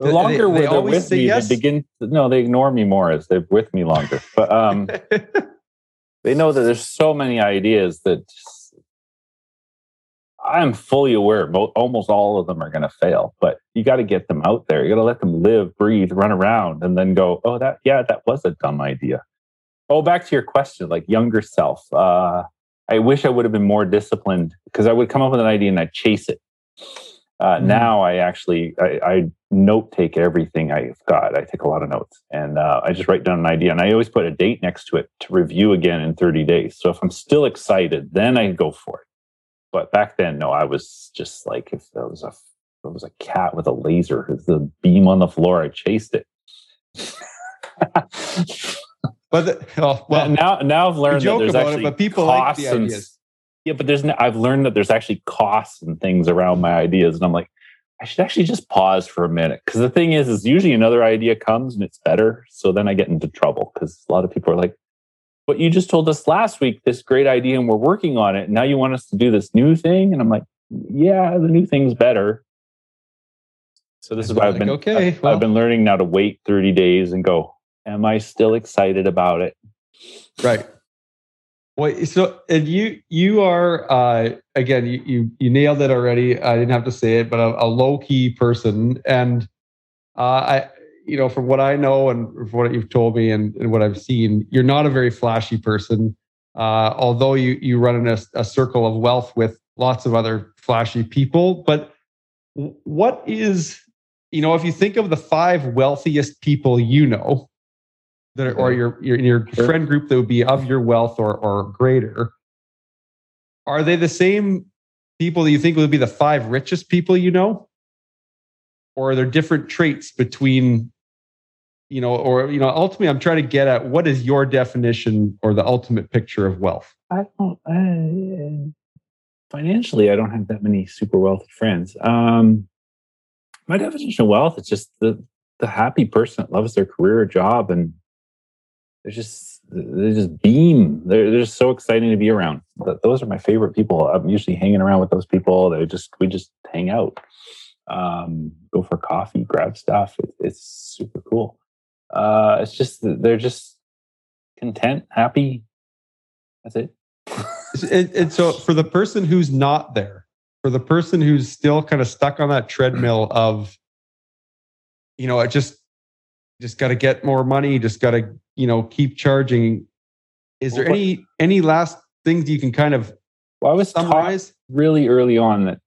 the longer they always with say me, yes? they begin. No, they ignore me more as they're with me longer. But um, <laughs> they know that there's so many ideas that I'm fully aware. Mo- almost all of them are going to fail, but you got to get them out there. You got to let them live, breathe, run around, and then go. Oh, that yeah, that was a dumb idea. Oh, back to your question, like younger self. Uh, I wish I would have been more disciplined because I would come up with an idea and I'd chase it. Uh, Mhm. Now I actually I, I note take everything I've got. I take a lot of notes and uh, I just write down an idea and I always put a date next to it to review again in 30 days. So if I'm still excited, then I go for it. But back then, no, I was just like if there was a if there was a cat with a laser, if the beam on the floor, I chased it. <laughs> But the, oh, well, now now I've learned that there's about it, actually but people like costs the and yeah, but there's I've learned that there's actually costs and things around my ideas, and I'm like, I should actually just pause for a minute because the thing is, is usually another idea comes and it's better, so then I get into trouble because a lot of people are like, "But you just told us last week this great idea and we're working on it, and now you want us to do this new thing," and I'm like, "Yeah, the new thing's better." So this is why I've been okay, I've, well- I've been learning now to wait 30 days and go. Am I still excited about it? right. Well, so and you you are uh, again you, you you nailed it already. I didn't have to say it, but a, a low key person, and uh, I you know from what I know and from what you've told me and, and what I've seen, you're not a very flashy person. Uh, although you you run in a, a circle of wealth with lots of other flashy people, but what is you know if you think of the five wealthiest people you know that are, or your your, your Sure. friend group that would be of your wealth or or greater are they the same people that you think would be the five richest people you know or are there different traits between you know or you know ultimately i'm trying to get at what is your definition or the ultimate picture of wealth I don't. Uh, financially, I don't have that many super wealthy friends. Um, my definition of wealth is just the the happy person that loves their career or job, and they're just they just beam. They're they're just so exciting to be around. Those are my favorite people. I'm usually hanging around with those people. They just we just hang out, um, go for coffee, grab stuff. It, it's super cool. Uh, it's just they're just content, happy. That's it. and, and so for the person who's not there for the person who's still kind of stuck on that treadmill of you know i just just got to get more money just got to you know keep charging is there Well, any any last things you can kind of Well, I was summarize really early on that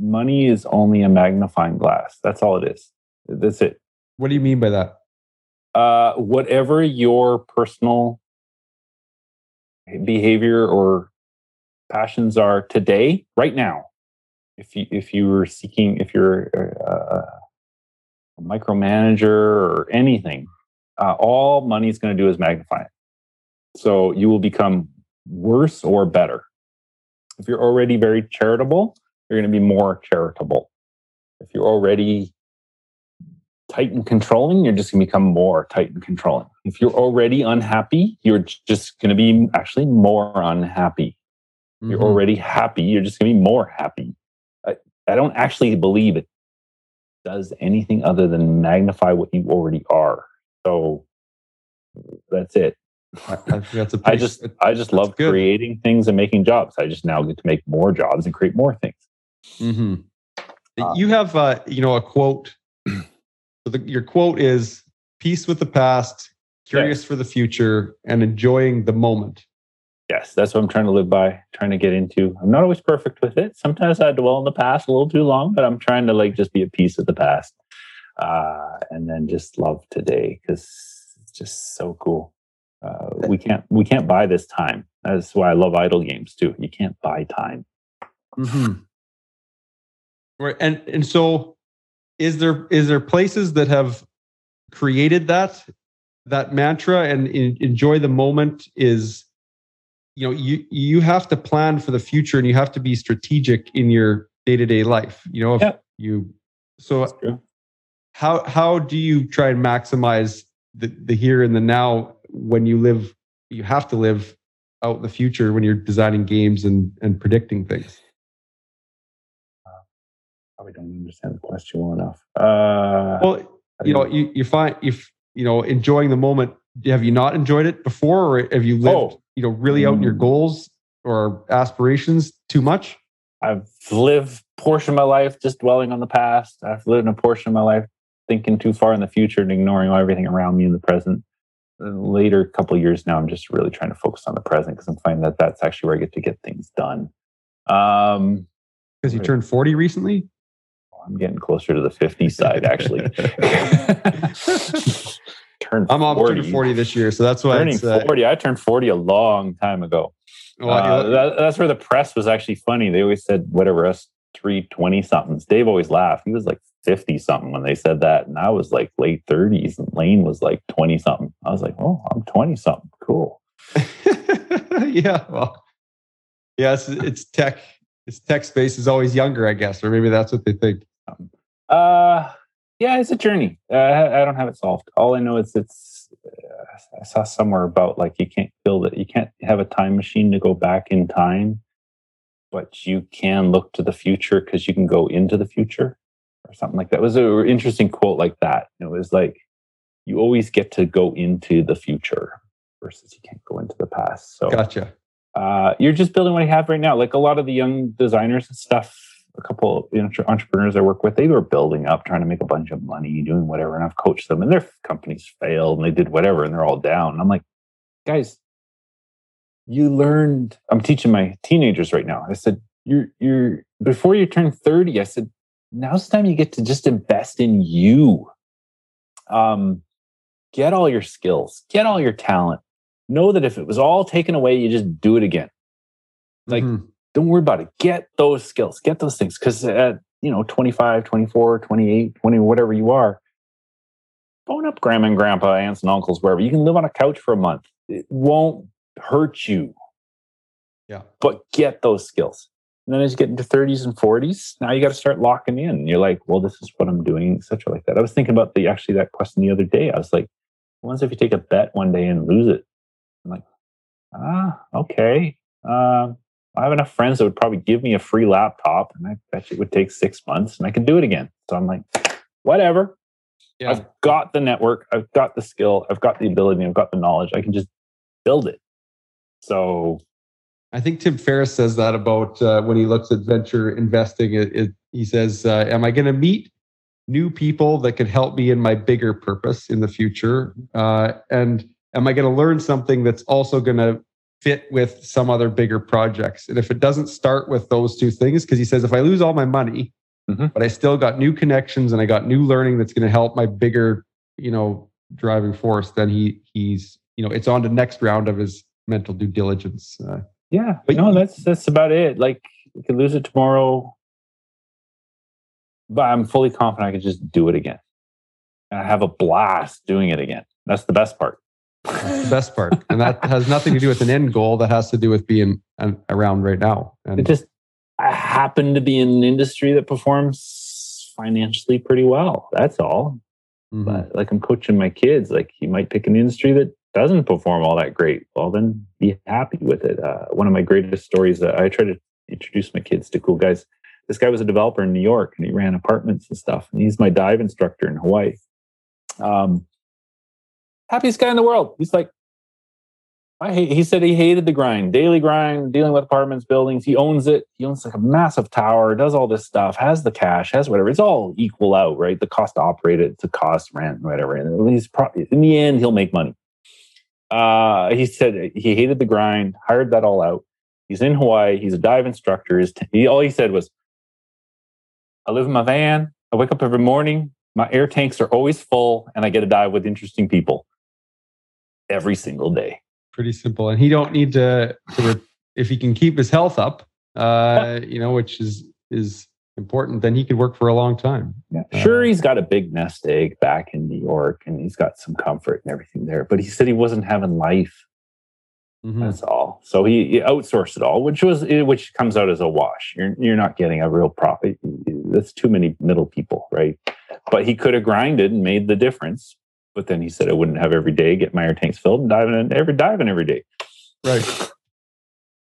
money is only a magnifying glass. That's all it is. That's it. what do you mean by that Uh, whatever your personal behavior or passions are today, right now, if you if you were seeking, if you're uh, a micromanager or anything, uh, all money is going to do is magnify it. So you will become worse or better. If you're already very charitable, you're going to be more charitable. If you're already tight and controlling, you're just going to become more tight and controlling. If you're already unhappy, you're just going to be actually more unhappy. If You're mm-hmm. already happy, you're just going to be more happy. I, I don't actually believe it does anything other than magnify what you already are. So that's it. I, that's a <laughs> I pretty- just I just love good. creating things and making jobs. I just now get to make more jobs and create more things. Mhm. Uh, you have uh, you know a quote so the, your quote is peace with the past curious for the future and enjoying the moment Yes, that's what I'm trying to live by, trying to get into. I'm not always perfect with it. Sometimes I dwell in the past a little too long, but I'm trying to like just be at peace with the past, uh, and then just love today because it's just so cool. Uh, we can't we can't buy this time. That's why I love idle games too. You can't buy time. Mm-hmm. Right, and and so is there is there places that have created that that mantra and en- enjoy the moment is you know you you have to plan for the future and you have to be strategic in your day to day life. You know if Yeah. you so how how do you try and maximize the the here and the now when you live you have to live out in the future when you're designing games and and predicting things. Probably don't understand the question well enough. Uh, Well, you know, you, you find if you know enjoying the moment. Have you not enjoyed it before, or have you lived, Oh. you know, really out in your Mm. goals or aspirations too much? I've lived portion of my life just dwelling on the past. I've lived a portion of my life thinking too far in the future and ignoring everything around me in the present. later couple years now, I'm just really trying to focus on the present because I'm finding that that's actually where I get to get things done. Um, because you turned 40 recently. I'm getting closer to the 50 side, actually. <laughs> turned I'm 40. 40 this year, so that's why turning uh, 40. I turned 40 a long time ago. Well, uh, that, that's where the press was actually funny. They always said whatever us three twenty somethings. Dave always laughed. He was like 50 something when they said that. And I was like late 30s and Lane was like 20 something. I was like, oh, I'm 20 something. Cool. <laughs> yeah. Well, yeah, it's, it's tech. It's tech space is always younger, I guess, or maybe that's what they think. Uh, yeah, it's a journey. Uh, I don't have it solved. All I know is it's. Uh, I saw somewhere about like you can't build it. You can't have a time machine to go back in time, but you can look to the future because you can go into the future or something like that. It was an interesting quote like that. It was like, you always get to go into the future versus you can't go into the past. So, gotcha. Uh, you're just building what you have right now. Like a lot of the young designers and stuff, a couple entrepreneurs I work with, they were building up, trying to make a bunch of money, doing whatever. And I've coached them, and their companies failed, and they did whatever, and they're all down. And I'm like, guys, you learned. I'm teaching my teenagers right now. I said, you're you're before you turn 30. I said, now's the time you get to just invest in you. Um, get all your skills, get all your talent. Know that if it was all taken away, you just do it again. Like, mm-hmm. Don't worry about it. Get those skills, get those things. Because at, you know, 25, 24, 28, 20, whatever you are, phone up grandma and grandpa, aunts and uncles, wherever. You can live on a couch for a month. It won't hurt you. Yeah. But get those skills. And then as you get into 30s and 40s, now you got to start locking in. You're like, well, this is what I'm doing, etc. Like that. I was thinking about the actually that question the other day. I was like, what if you take a bet one day and lose it? I'm like, ah, okay. Uh, I have enough friends that would probably give me a free laptop, and I bet it would take six months, and I could do it again. So I'm like, whatever. Yeah. I've got the network, I've got the skill, I've got the ability, I've got the knowledge. I can just build it. So I think Tim Ferriss says that about uh, when he looks at venture investing. It, it, he says, uh, "Am I going to meet new people that could help me in my bigger purpose in the future? Uh, and am I going to learn something that's also going to fit with some other bigger projects? And if it doesn't start with those two things, because he says, if I lose all my money, mm-hmm. but I still got new connections and I got new learning that's going to help my bigger, you know, driving force, then he he's you know it's on the next round of his mental due diligence." Uh, yeah, but no, that's that's about it. Like you could lose it tomorrow, but I'm fully confident I could just do it again, and I have a blast doing it again. That's the best part. That's the best part, and that has nothing to do with an end goal. That has to do with being around right now. And it just I happen to be in an industry that performs financially pretty well. That's all. Mm-hmm. But like I'm coaching my kids, like you might pick an industry that doesn't perform all that great, well, then be happy with it. Uh, one of my greatest stories that I try to introduce my kids to cool guys. This guy was a developer in New York and he ran apartments and stuff. And he's my dive instructor in Hawaii. Um, happiest guy in the world. He's like, I hate, he said he hated the grind, daily grind, dealing with apartments, buildings. He owns it. He owns like a massive tower, does all this stuff, has the cash, has whatever. It's all equal out, right? The cost to operate it, the cost, rent, whatever. And he's pro- in the end, he'll make money. Uh, he said he hated the grind, hired that all out. He's in Hawaii. He's a dive instructor. His t- he, all he said was, I live in my van. I wake up every morning. My air tanks are always full, and I get to dive with interesting people every single day. Pretty simple. And he don't need to, to re- if he can keep his health up, uh, you know, which is is important, then he could work for a long time. Yeah. Uh, sure, he's got a big nest egg back in New York and he's got some comfort and everything there, but he said he wasn't having life. Mm-hmm. That's all. So he, he, outsourced it all, which was which comes out as a wash. You're you're not getting a real profit. That's too many middle people, right? But he could have grinded and made the difference. But then he said I wouldn't have every day get my air tanks filled and diving in every diving every day. Right.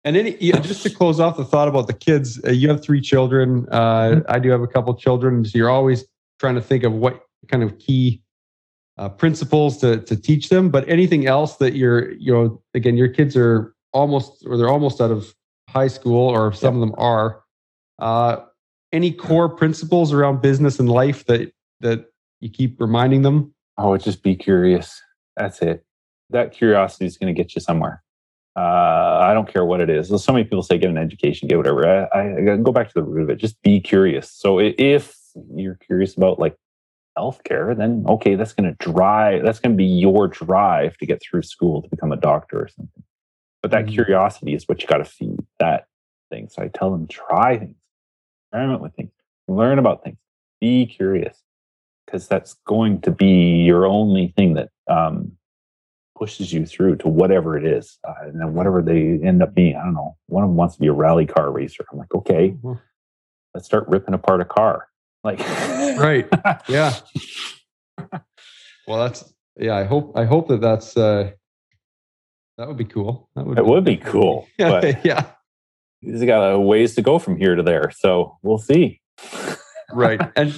And any, just to close off the thought about the kids, uh, you have three children. Uh, mm-hmm. I do have a couple children. So you're always trying to think of what kind of key uh, principles to, to teach them. But anything else that you're, you know, again, your kids are almost, or they're almost out of high school, or some of them are. Uh, any core principles around business and life that that you keep reminding them? Oh, just be curious. That's it. that curiosity is going to get you somewhere. Uh, I don't care what it is. So many people say get an education, get whatever. I, I go back to the root of it. Just be curious. So if you're curious about like healthcare, then okay, that's going to drive. That's going to be your drive to get through school to become a doctor or something. But that mm-hmm. curiosity is what you got to feed that thing. So I tell them try things, experiment with things, learn about things, be curious, because that's going to be your only thing that um, pushes you through to whatever it is, uh, and then whatever they end up being. I don't know. One of them wants to be a rally car racer. I'm like, okay, mm-hmm. let's start ripping apart a car. Like, right? Yeah. <laughs> well, that's yeah. I hope I hope that that's uh, that would be cool. That would. It be, would be cool. <laughs> yeah. yeah. He's got a ways to go from here to there, so we'll see. right, and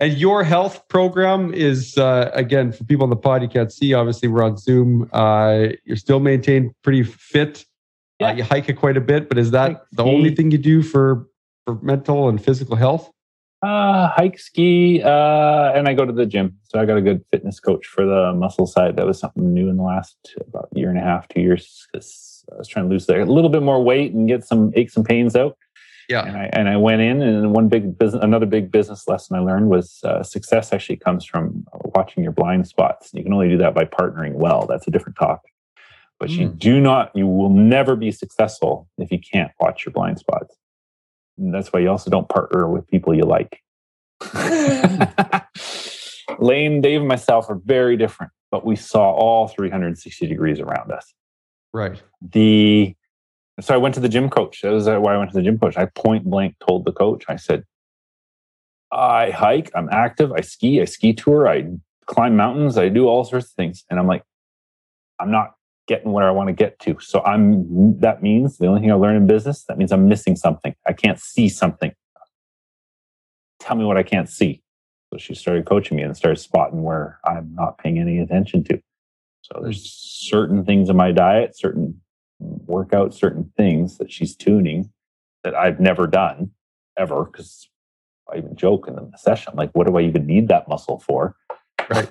and your health program is uh, again for people on the pod you can't see. Obviously, we're on Zoom. Uh, you're still maintained pretty fit. Uh, yeah. Uh, you hike it quite a bit, but is that the only thing you do for for mental and physical health? Uh, hike, ski, uh, and I go to the gym. So I got a good fitness coach for the muscle side. That was something new in the last about year and a half, two years. I was trying to lose a little bit more weight and get some aches and pains out. Yeah. And I and I went in, and one big business, another big business lesson I learned was uh, success actually comes from watching your blind spots. You can only do that by partnering well. That's a different topic. But mm. you hmm. do not, you will never be successful if you can't watch your blind spots. And that's why you also don't partner with people you like. <laughs> Lane, Dave, and myself are very different, but we saw all 360 degrees around us. Right. The so I went to the gym coach. That was uh, why I went to the gym coach. I point blank told the coach, I said, I hike, I'm active, I ski, I ski tour, I climb mountains, I do all sorts of things. And I'm like, I'm not getting where I want to get to. So I'm that means the only thing I learned in business, that means I'm missing something. I can't see something. Tell me what I can't see. So she started coaching me and started spotting where I'm not paying any attention to. So there's certain things in my diet, certain workouts, certain things that she's tuning that I've never done ever. Because I even joke in the session, like, what do I even need that muscle for? Right.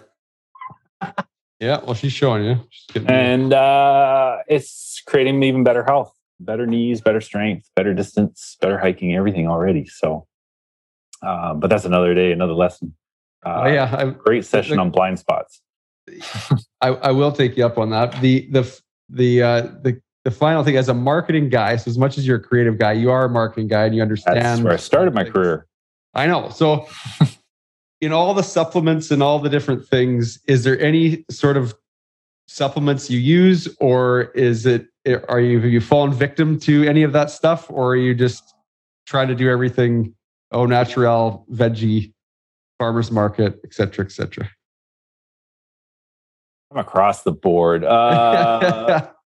Yeah, well, she's showing you. She's and uh, it's creating even better health, better knees, better strength, better distance, better hiking, everything already. So, uh, but that's another day, another lesson. Uh, oh, yeah, I, great session the, on blind spots. I, I will take you up on that. The the the uh, the the final thing as a marketing guy. So as much as you're a creative guy, you are a marketing guy, and you understand. That's where I started my career. I know. So <laughs> in all the supplements and all the different things, is there any sort of supplements you use, or is it are you have you fallen victim to any of that stuff, or are you just trying to do everything au natural, veggie, farmers market, et cetera, et cetera? I'm across the board. Uh, <laughs>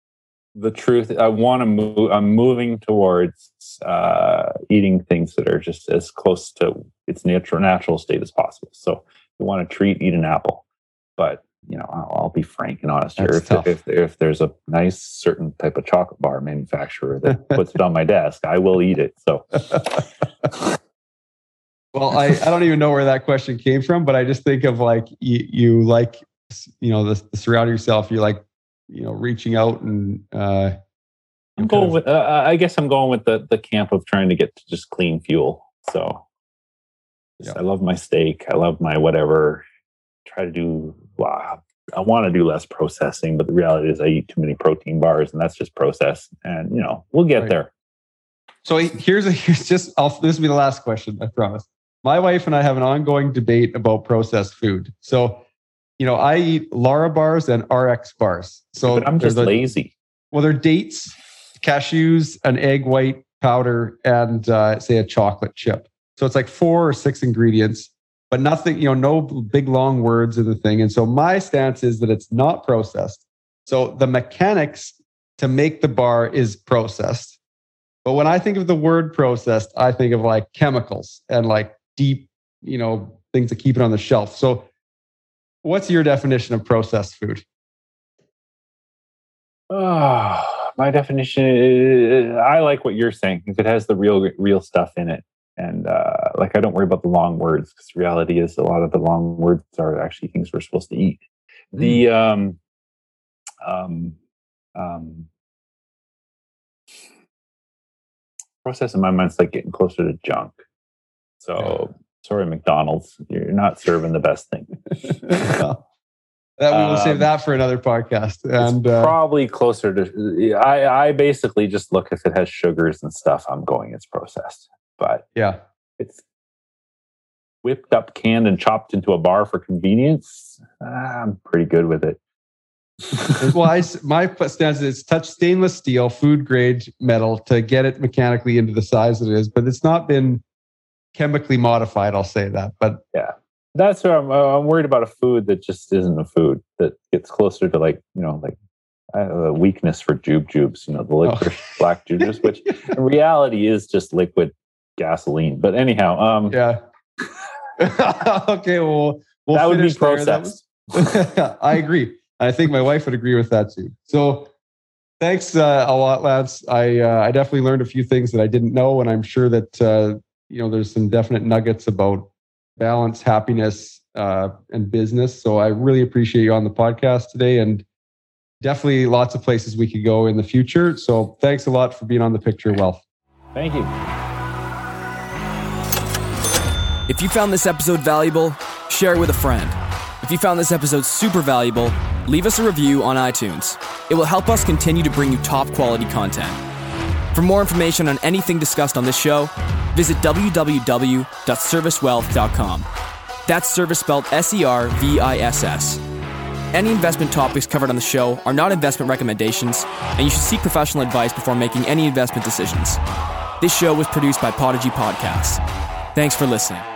the truth, I want to move. I'm moving towards uh, eating things that are just as close to its natural natural state as possible. So, if you want to treat, eat an apple. But you know, I'll, I'll be frank and honest here. If, if, if there's a nice certain type of chocolate bar manufacturer that <laughs> puts it on my desk, I will eat it. So. <laughs> well, I, I don't even know where that question came from, but I just think of like you, you like you know the, the surround yourself. You like you know reaching out and uh, I'm going with. Uh, I guess I'm going with the the camp of trying to get to just clean fuel. So yeah. I love my steak. I love my whatever. Try to do. Wow, I want to do less processing, but the reality is I eat too many protein bars, and that's just process. And you know, we'll get right. there. So here's a <laughs> here's just. I'll, this will be the last question. I promise. My wife and I have an ongoing debate about processed food. So you know, I eat Lara bars and RX bars. So I'm just lazy. Well, they're dates, cashews, an egg white powder, and uh, say a chocolate chip. So it's like four or six ingredients, but nothing, you know, no big long words in the thing. And so my stance is that it's not processed. So the mechanics to make the bar is processed. But when I think of the word processed, I think of like chemicals and like deep, you know, things to keep it on the shelf. So What's your definition of processed food? Oh, my definition is, I like what you're saying. If it has the real real stuff in it, and uh, like I don't worry about the long words because reality is a lot of the long words are actually things we're supposed to eat. Mm. The um, um, um, process in my mind is like getting closer to junk. So sorry, McDonald's, you're not serving the best thing. <laughs> that we will save Um, that for another podcast. And it's uh, probably closer to. I I basically just look if it has sugars and stuff. I'm going it's processed, but yeah, it's whipped up, canned, and chopped into a bar for convenience. I'm pretty good with it. well, I, my stance is it's touch stainless steel, food grade metal to get it mechanically into the size it is, but it's not been chemically modified. I'll say that, but That's where I'm. Uh, I'm worried about a food that just isn't a food that gets closer to like you know like I have a weakness for jube jubes. You know the liquid black jubes, which <laughs> in reality is just liquid gasoline. But anyhow, um, yeah. <laughs> okay, well, we'll that would be finish was- processed. <laughs> I agree. I think my wife would agree with that too. So thanks uh, a lot, Lance. I uh, I definitely learned a few things that I didn't know, and I'm sure that uh, you know there's some definite nuggets about balance, happiness, uh, and business. So I really appreciate you on the podcast today, and definitely lots of places we could go in the future. So thanks a lot for being on the Picture Wealth. Thank you. If you found this episode valuable, share it with a friend. If you found this episode super valuable, leave us a review on iTunes. It will help us continue to bring you top quality content. For more information on anything discussed on this show, visit www.servisswealth.com. That's service spelled S E R V I S S. Any investment topics covered on the show are not investment recommendations, and you should seek professional advice before making any investment decisions. This show was produced by Podigy Podcasts. Thanks for listening.